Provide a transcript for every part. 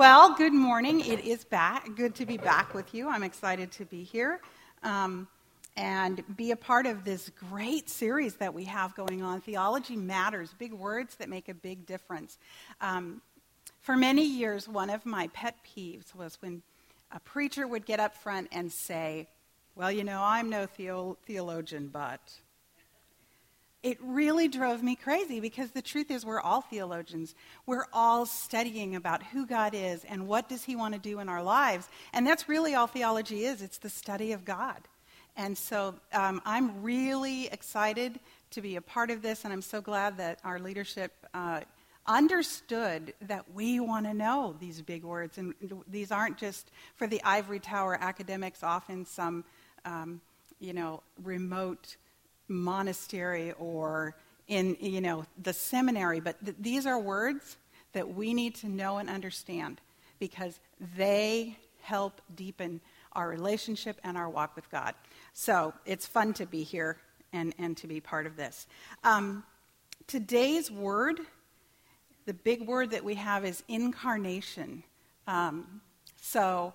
Well, good morning. It is back. Good to be back with you. I'm excited to be here um, and be a part of this great series that we have going on. Theology matters, big words that make a big difference. Um, for many years, one of my pet peeves was when a preacher would get up front and say, Well, you know, I'm no theo- theologian, but it really drove me crazy because the truth is we're all theologians. We're all studying about who god is and what does he want to do in our lives. And that's really all theology is. It's the study of god. And so um, i'm really excited to be a part of this and i'm so glad that our leadership uh, understood that we want to know these big words. And these aren't just for the ivory tower academics often some um, you know remote monastery or in you know the seminary but th- these are words that we need to know and understand because they help deepen our relationship and our walk with god. So it's fun to be here and, and to be part of this. Um, today's word the big word that we have is incarnation. Um, so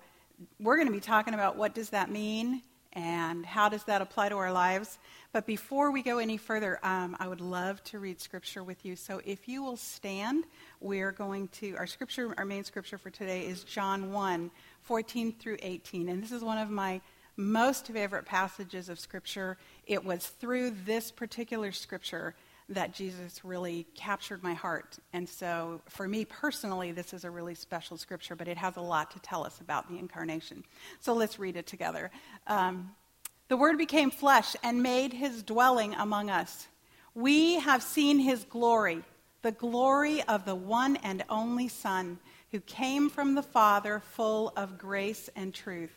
we're going to be talking about what does that mean and how does that apply to our lives but before we go any further, um, I would love to read scripture with you. So if you will stand, we're going to, our scripture, our main scripture for today is John 1, 14 through 18. And this is one of my most favorite passages of scripture. It was through this particular scripture that Jesus really captured my heart. And so, for me personally, this is a really special scripture, but it has a lot to tell us about the incarnation. So, let's read it together. Um, the Word became flesh and made his dwelling among us. We have seen his glory, the glory of the one and only Son, who came from the Father, full of grace and truth.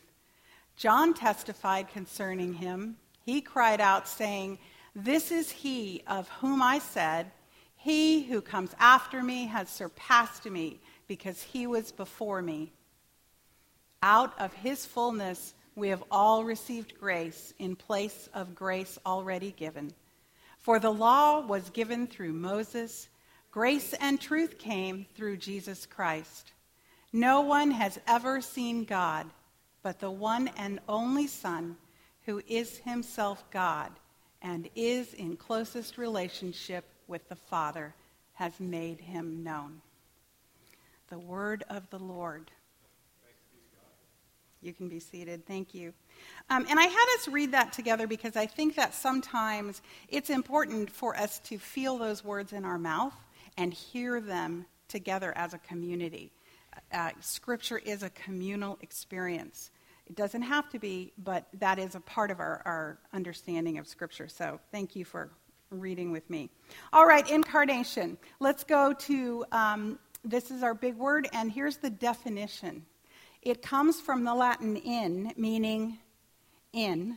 John testified concerning him. He cried out, saying, This is he of whom I said, He who comes after me has surpassed me, because he was before me. Out of his fullness, we have all received grace in place of grace already given. For the law was given through Moses, grace and truth came through Jesus Christ. No one has ever seen God, but the one and only Son, who is himself God and is in closest relationship with the Father, has made him known. The word of the Lord. You can be seated. Thank you. Um, and I had us read that together because I think that sometimes it's important for us to feel those words in our mouth and hear them together as a community. Uh, scripture is a communal experience. It doesn't have to be, but that is a part of our, our understanding of Scripture. So thank you for reading with me. All right, incarnation. Let's go to um, this is our big word, and here's the definition it comes from the Latin in, meaning in.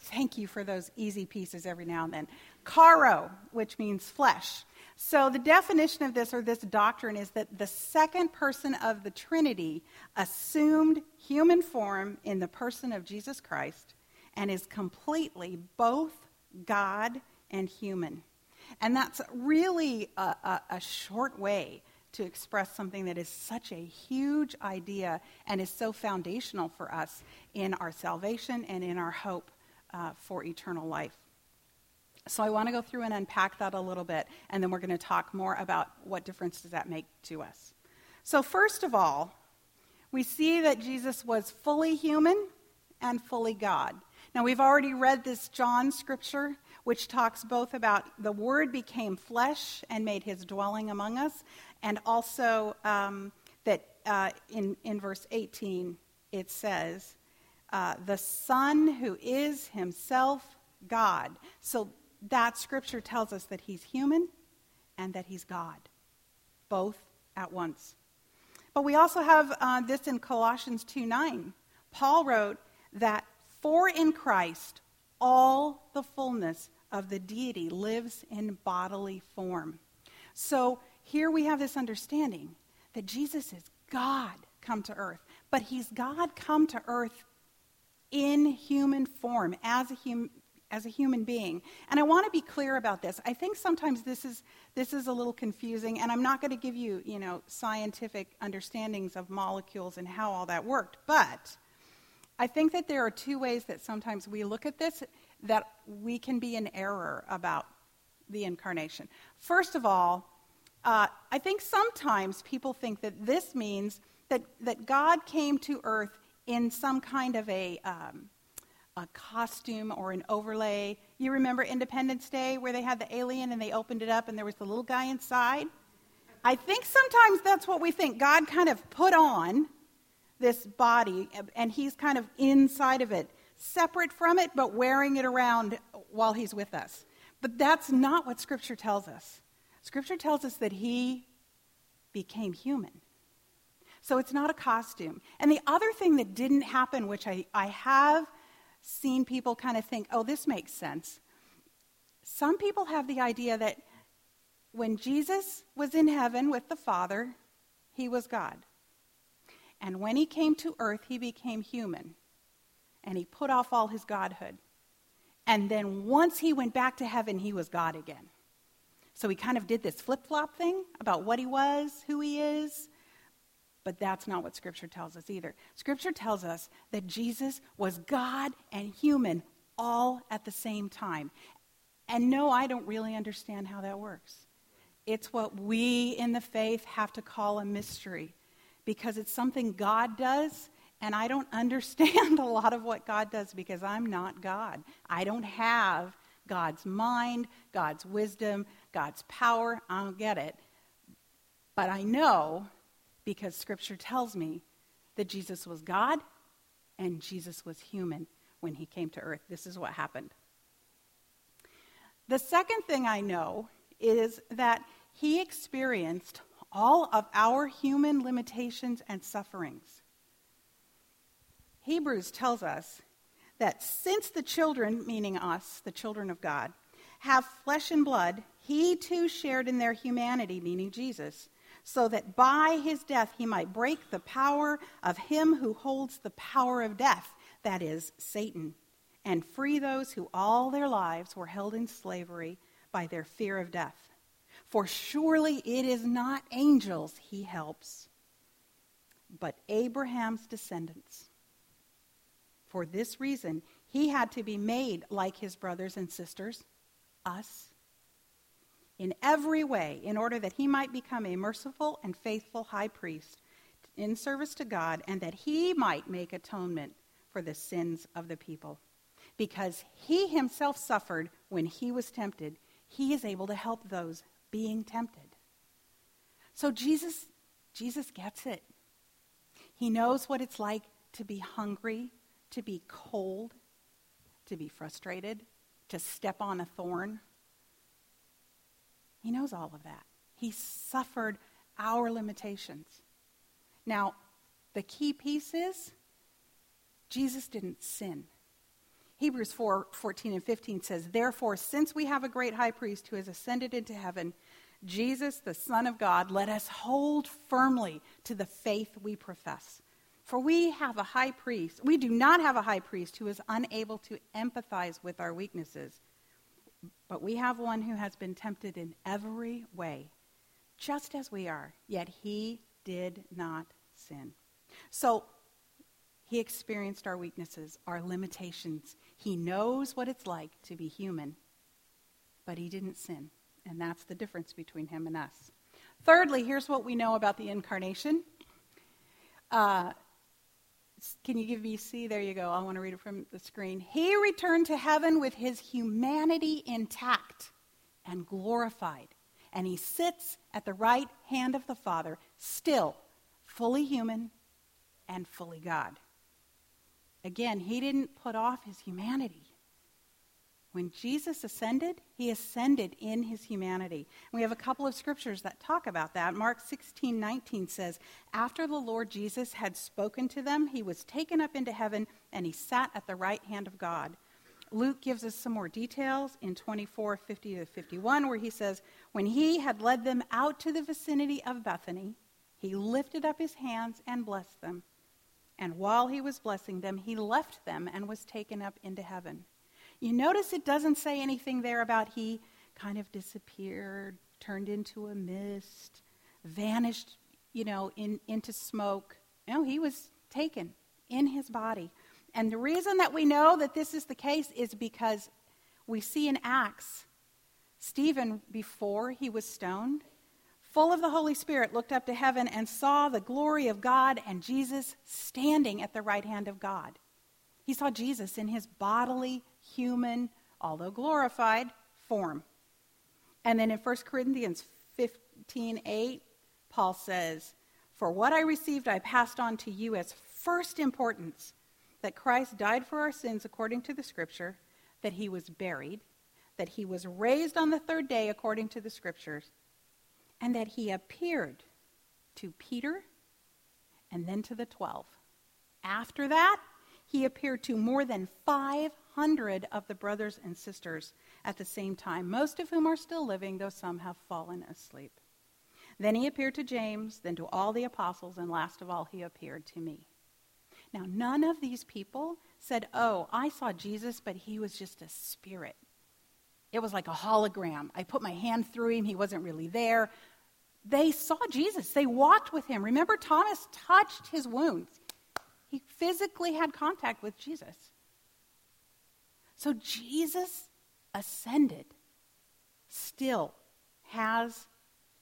Thank you for those easy pieces every now and then. Caro, which means flesh. So, the definition of this or this doctrine is that the second person of the Trinity assumed human form in the person of Jesus Christ and is completely both God and human. And that's really a, a, a short way to express something that is such a huge idea and is so foundational for us in our salvation and in our hope uh, for eternal life. So I want to go through and unpack that a little bit, and then we're going to talk more about what difference does that make to us. So first of all, we see that Jesus was fully human and fully God. Now we've already read this John scripture which talks both about the Word became flesh and made his dwelling among us, and also um, that uh, in, in verse 18 it says, uh, the Son who is himself God. So that scripture tells us that he's human and that he's God, both at once. But we also have uh, this in Colossians 2 9. Paul wrote that for in Christ all the fullness of the deity lives in bodily form. So here we have this understanding that Jesus is God come to earth, but he's God come to earth in human form, as a hum, as a human being. And I want to be clear about this. I think sometimes this is, this is a little confusing, and I'm not going to give you, you know, scientific understandings of molecules and how all that worked. But I think that there are two ways that sometimes we look at this that we can be in error about the incarnation. First of all, uh, I think sometimes people think that this means that, that God came to earth in some kind of a, um, a costume or an overlay. You remember Independence Day where they had the alien and they opened it up and there was the little guy inside? I think sometimes that's what we think. God kind of put on this body and he's kind of inside of it, separate from it, but wearing it around while he's with us. But that's not what Scripture tells us. Scripture tells us that he became human. So it's not a costume. And the other thing that didn't happen, which I, I have seen people kind of think, oh, this makes sense. Some people have the idea that when Jesus was in heaven with the Father, he was God. And when he came to earth, he became human. And he put off all his godhood. And then once he went back to heaven, he was God again. So he kind of did this flip flop thing about what he was, who he is. But that's not what Scripture tells us either. Scripture tells us that Jesus was God and human all at the same time. And no, I don't really understand how that works. It's what we in the faith have to call a mystery because it's something God does and I don't understand a lot of what God does because I'm not God. I don't have God's mind, God's wisdom, God's power. I don't get it. But I know because Scripture tells me that Jesus was God and Jesus was human when he came to earth. This is what happened. The second thing I know is that he experienced all of our human limitations and sufferings. Hebrews tells us that since the children, meaning us, the children of God, have flesh and blood, he too shared in their humanity, meaning Jesus, so that by his death he might break the power of him who holds the power of death, that is, Satan, and free those who all their lives were held in slavery by their fear of death. For surely it is not angels he helps, but Abraham's descendants. For this reason, he had to be made like his brothers and sisters, us, in every way, in order that he might become a merciful and faithful high priest in service to God, and that he might make atonement for the sins of the people. Because he himself suffered when he was tempted, he is able to help those being tempted. So Jesus Jesus gets it. He knows what it's like to be hungry to be cold, to be frustrated, to step on a thorn. He knows all of that. He suffered our limitations. Now, the key piece is Jesus didn't sin. Hebrews 4 14 and 15 says, Therefore, since we have a great high priest who has ascended into heaven, Jesus, the Son of God, let us hold firmly to the faith we profess. For we have a high priest. We do not have a high priest who is unable to empathize with our weaknesses, but we have one who has been tempted in every way, just as we are, yet he did not sin. So he experienced our weaknesses, our limitations. He knows what it's like to be human, but he didn't sin. And that's the difference between him and us. Thirdly, here's what we know about the incarnation. Uh, can you give me C? There you go. I want to read it from the screen. He returned to heaven with his humanity intact and glorified. And he sits at the right hand of the Father, still fully human and fully God. Again, he didn't put off his humanity. When Jesus ascended, he ascended in his humanity. And we have a couple of scriptures that talk about that. Mark 16, 19 says, After the Lord Jesus had spoken to them, he was taken up into heaven and he sat at the right hand of God. Luke gives us some more details in 24, 50 to 51, where he says, When he had led them out to the vicinity of Bethany, he lifted up his hands and blessed them. And while he was blessing them, he left them and was taken up into heaven. You notice it doesn't say anything there about he kind of disappeared, turned into a mist, vanished, you know, in, into smoke. No, he was taken in his body. And the reason that we know that this is the case is because we see in Acts, Stephen, before he was stoned, full of the Holy Spirit, looked up to heaven and saw the glory of God and Jesus standing at the right hand of God. He saw Jesus in his bodily, human, although glorified, form. And then in 1 Corinthians 15 8, Paul says, For what I received, I passed on to you as first importance that Christ died for our sins according to the Scripture, that he was buried, that he was raised on the third day according to the Scriptures, and that he appeared to Peter and then to the twelve. After that, he appeared to more than 500 of the brothers and sisters at the same time, most of whom are still living, though some have fallen asleep. Then he appeared to James, then to all the apostles, and last of all, he appeared to me. Now, none of these people said, Oh, I saw Jesus, but he was just a spirit. It was like a hologram. I put my hand through him, he wasn't really there. They saw Jesus, they walked with him. Remember, Thomas touched his wounds, he physically had contact with Jesus. So, Jesus ascended still has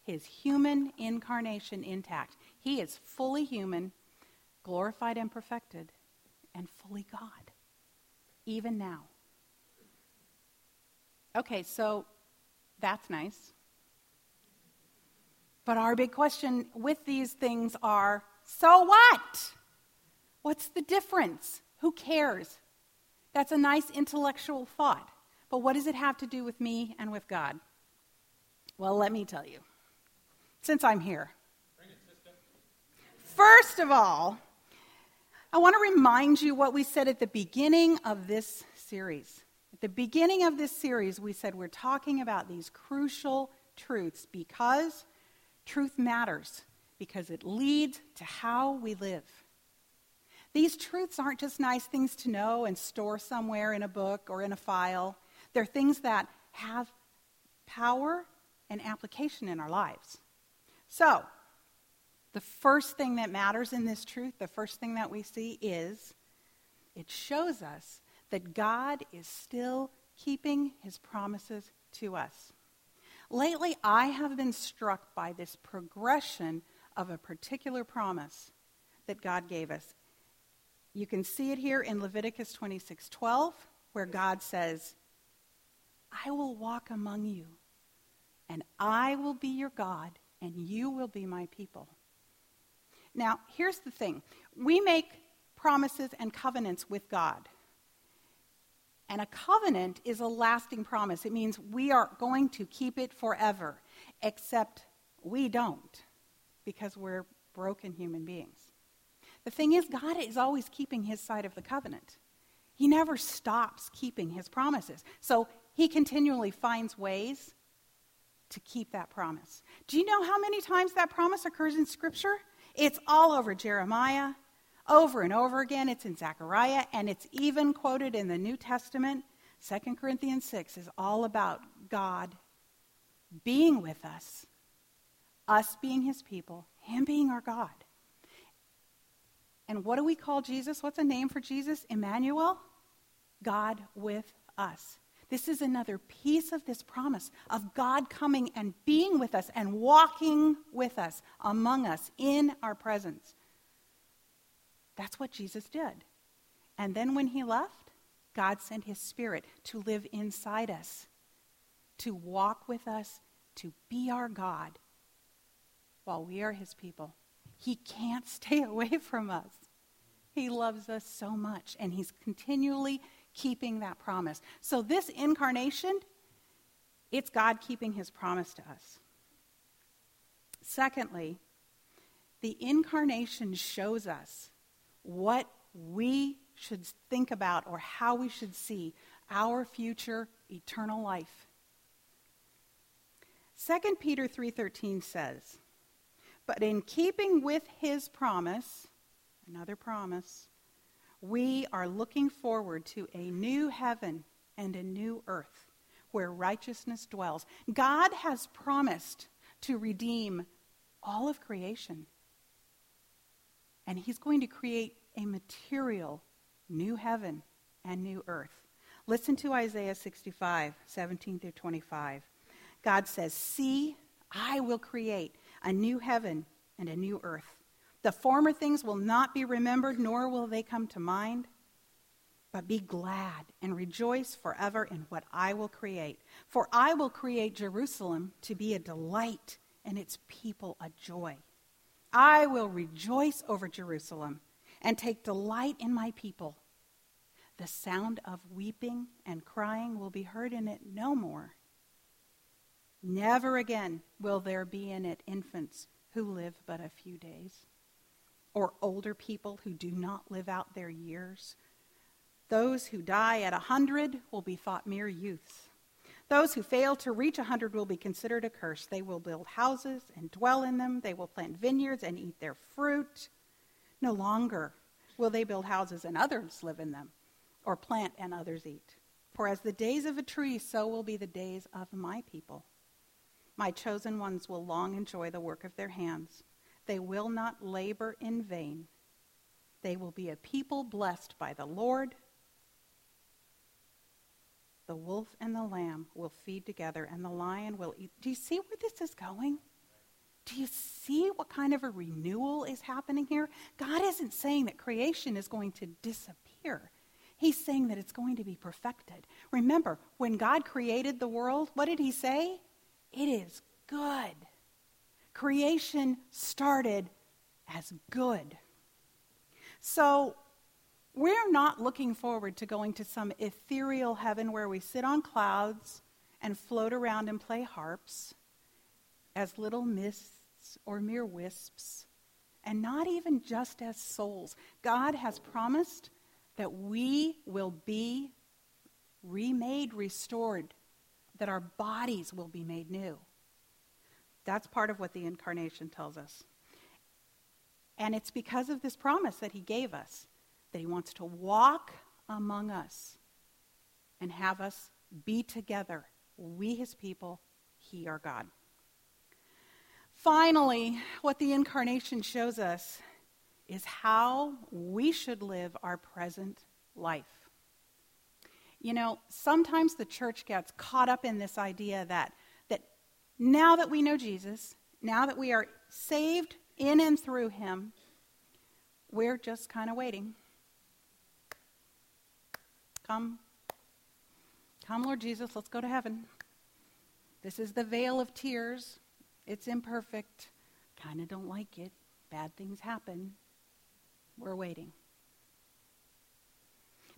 his human incarnation intact. He is fully human, glorified and perfected, and fully God, even now. Okay, so that's nice. But our big question with these things are so what? What's the difference? Who cares? That's a nice intellectual thought. But what does it have to do with me and with God? Well, let me tell you, since I'm here. First of all, I want to remind you what we said at the beginning of this series. At the beginning of this series, we said we're talking about these crucial truths because truth matters, because it leads to how we live. These truths aren't just nice things to know and store somewhere in a book or in a file. They're things that have power and application in our lives. So, the first thing that matters in this truth, the first thing that we see is it shows us that God is still keeping his promises to us. Lately, I have been struck by this progression of a particular promise that God gave us. You can see it here in Leviticus 26:12 where God says, "I will walk among you, and I will be your God, and you will be my people." Now, here's the thing we make promises and covenants with God. And a covenant is a lasting promise. It means we are going to keep it forever, except we don't because we're broken human beings. The thing is, God is always keeping his side of the covenant. He never stops keeping his promises. So he continually finds ways to keep that promise. Do you know how many times that promise occurs in Scripture? It's all over Jeremiah, over and over again. It's in Zechariah, and it's even quoted in the New Testament. 2 Corinthians 6 is all about God being with us, us being his people, him being our God. And what do we call Jesus? What's a name for Jesus? Emmanuel? God with us. This is another piece of this promise of God coming and being with us and walking with us, among us, in our presence. That's what Jesus did. And then when he left, God sent his spirit to live inside us, to walk with us, to be our God while we are his people. He can't stay away from us. He loves us so much, and he's continually keeping that promise. So, this incarnation, it's God keeping his promise to us. Secondly, the incarnation shows us what we should think about or how we should see our future eternal life. 2 Peter 3:13 says, "But in keeping with his promise, another promise, we are looking forward to a new heaven and a new earth where righteousness dwells. God has promised to redeem all of creation. And he's going to create a material new heaven and new earth. Listen to Isaiah 65, 17 through 25. God says, See, I will create a new heaven and a new earth. The former things will not be remembered, nor will they come to mind. But be glad and rejoice forever in what I will create. For I will create Jerusalem to be a delight and its people a joy. I will rejoice over Jerusalem and take delight in my people. The sound of weeping and crying will be heard in it no more. Never again will there be in it infants who live but a few days, or older people who do not live out their years. Those who die at a hundred will be thought mere youths. Those who fail to reach a hundred will be considered a curse. They will build houses and dwell in them. They will plant vineyards and eat their fruit. No longer will they build houses and others live in them, or plant and others eat. For as the days of a tree, so will be the days of my people. My chosen ones will long enjoy the work of their hands. They will not labor in vain. They will be a people blessed by the Lord. The wolf and the lamb will feed together, and the lion will eat. Do you see where this is going? Do you see what kind of a renewal is happening here? God isn't saying that creation is going to disappear. He's saying that it's going to be perfected. Remember, when God created the world, what did he say? It is good. Creation started as good. So, we're not looking forward to going to some ethereal heaven where we sit on clouds and float around and play harps as little mists or mere wisps, and not even just as souls. God has promised that we will be remade, restored, that our bodies will be made new. That's part of what the incarnation tells us. And it's because of this promise that he gave us that he wants to walk among us and have us be together. We, his people, he, our God. Finally, what the incarnation shows us is how we should live our present life. You know, sometimes the church gets caught up in this idea that, now that we know Jesus, now that we are saved in and through him, we're just kind of waiting. Come, come, Lord Jesus, let's go to heaven. This is the vale of tears. It's imperfect. Kind of don't like it. Bad things happen. We're waiting.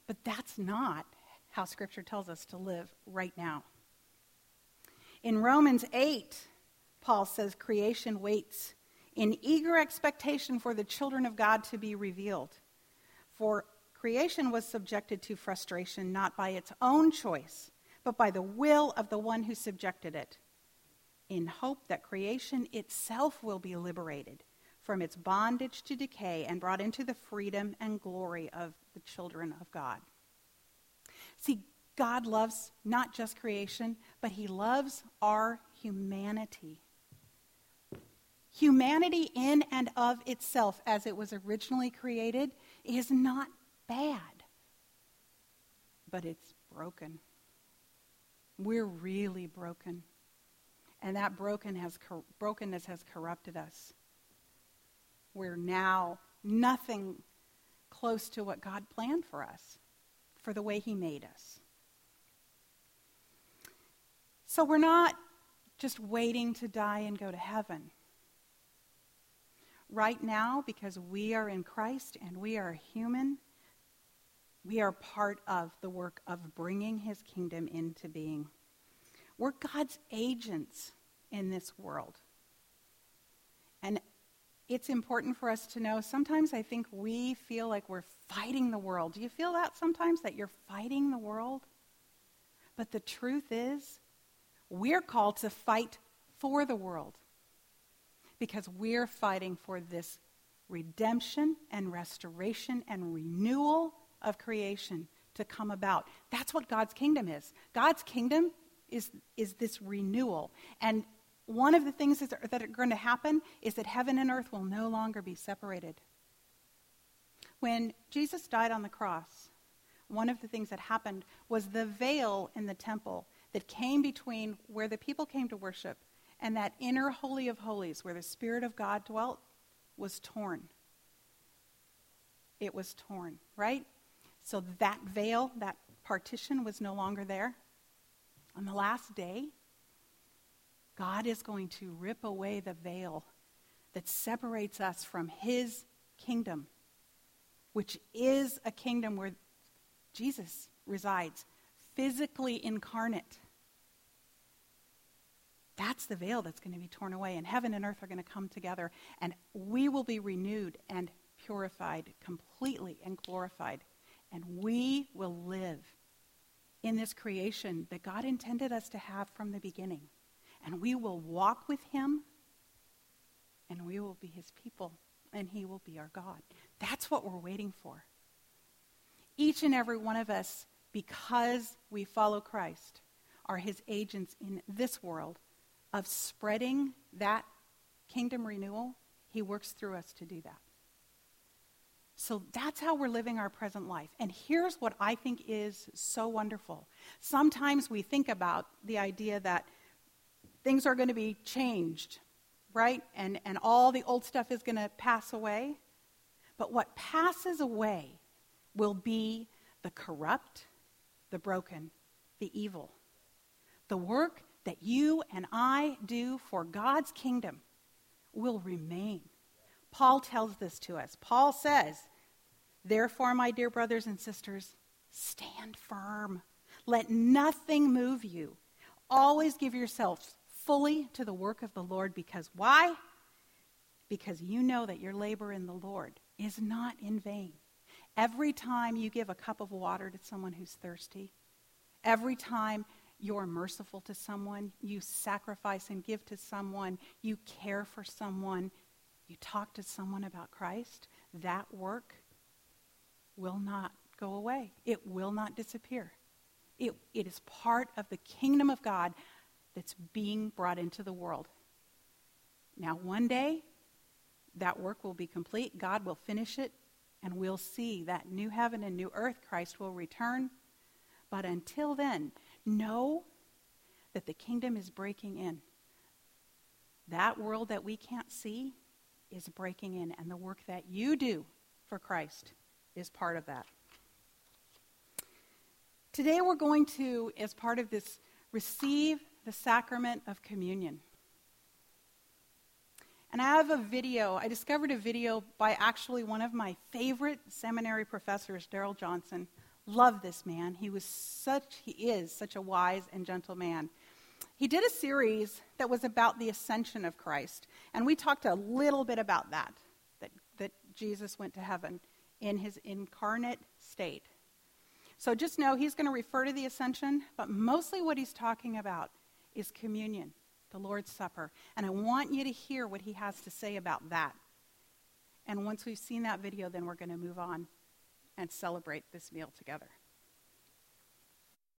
But that's not how Scripture tells us to live right now. In Romans 8, Paul says creation waits in eager expectation for the children of God to be revealed. For creation was subjected to frustration not by its own choice, but by the will of the one who subjected it in hope that creation itself will be liberated from its bondage to decay and brought into the freedom and glory of the children of God. See, God loves not just creation, but He loves our humanity. Humanity, in and of itself, as it was originally created, is not bad, but it's broken. We're really broken. And that broken has, brokenness has corrupted us. We're now nothing close to what God planned for us, for the way He made us. So we're not just waiting to die and go to heaven. Right now, because we are in Christ and we are human, we are part of the work of bringing His kingdom into being. We're God's agents in this world. And it's important for us to know sometimes I think we feel like we're fighting the world. Do you feel that sometimes that you're fighting the world? But the truth is, we're called to fight for the world because we're fighting for this redemption and restoration and renewal of creation to come about. That's what God's kingdom is. God's kingdom is, is this renewal. And one of the things that are, going to happen is that heaven and earth will no longer be separated. When Jesus died on the cross, one of the things that happened was the veil in the temple that came between where the people came to worship and that inner Holy of Holies where the Spirit of God dwelt was torn. It was torn, right? So that veil, that partition was no longer there. On the last day, God is going to rip away the veil that separates us from His kingdom, which is a kingdom where Jesus resides, physically incarnate. That's the veil that's going to be torn away, and heaven and earth are going to come together, and we will be renewed and purified completely and glorified, and we will live in this creation that God intended us to have from the beginning. And we will walk with Him, and we will be His people, and He will be our God. That's what we're waiting for. Each and every one of us, because we follow Christ, are His agents in this world of spreading that kingdom renewal. He works through us to do that. So that's how we're living our present life. And here's what I think is so wonderful. Sometimes we think about the idea that things are going to be changed, right? And, and all the old stuff is going to pass away. But what passes away will be the corrupt, the broken, the evil. The work that you and I do for God's kingdom will remain. Paul tells this to us. Paul says, Therefore, my dear brothers and sisters, stand firm. Let nothing move you. Always give yourselves fully to the work of the Lord because why? Because you know that your labor in the Lord is not in vain. Every time you give a cup of water to someone who's thirsty, every time you're merciful to someone, you sacrifice and give to someone, you care for someone, you talk to someone about Christ, that work will not go away. It will not disappear. It, it is part of the kingdom of God that's being brought into the world. Now, one day, that work will be complete. God will finish it, and we'll see that new heaven and new earth. Christ will return. But until then, know that the kingdom is breaking in. That world that we can't see is breaking in, and the work that you do for Christ is part of that. Today we're going to, as part of this, receive the sacrament of communion. And I have a video, I discovered a video by actually one of my favorite seminary professors, Daryl Johnson. Love this man. He was such, he is such a wise and gentle man. He did a series that was about the ascension of Christ. And we talked a little bit about that, that, that Jesus went to heaven in his incarnate state. So just know he's going to refer to the ascension, but mostly what he's talking about is communion, the Lord's Supper. And I want you to hear what he has to say about that. And once we've seen that video, then we're going to move on and celebrate this meal together.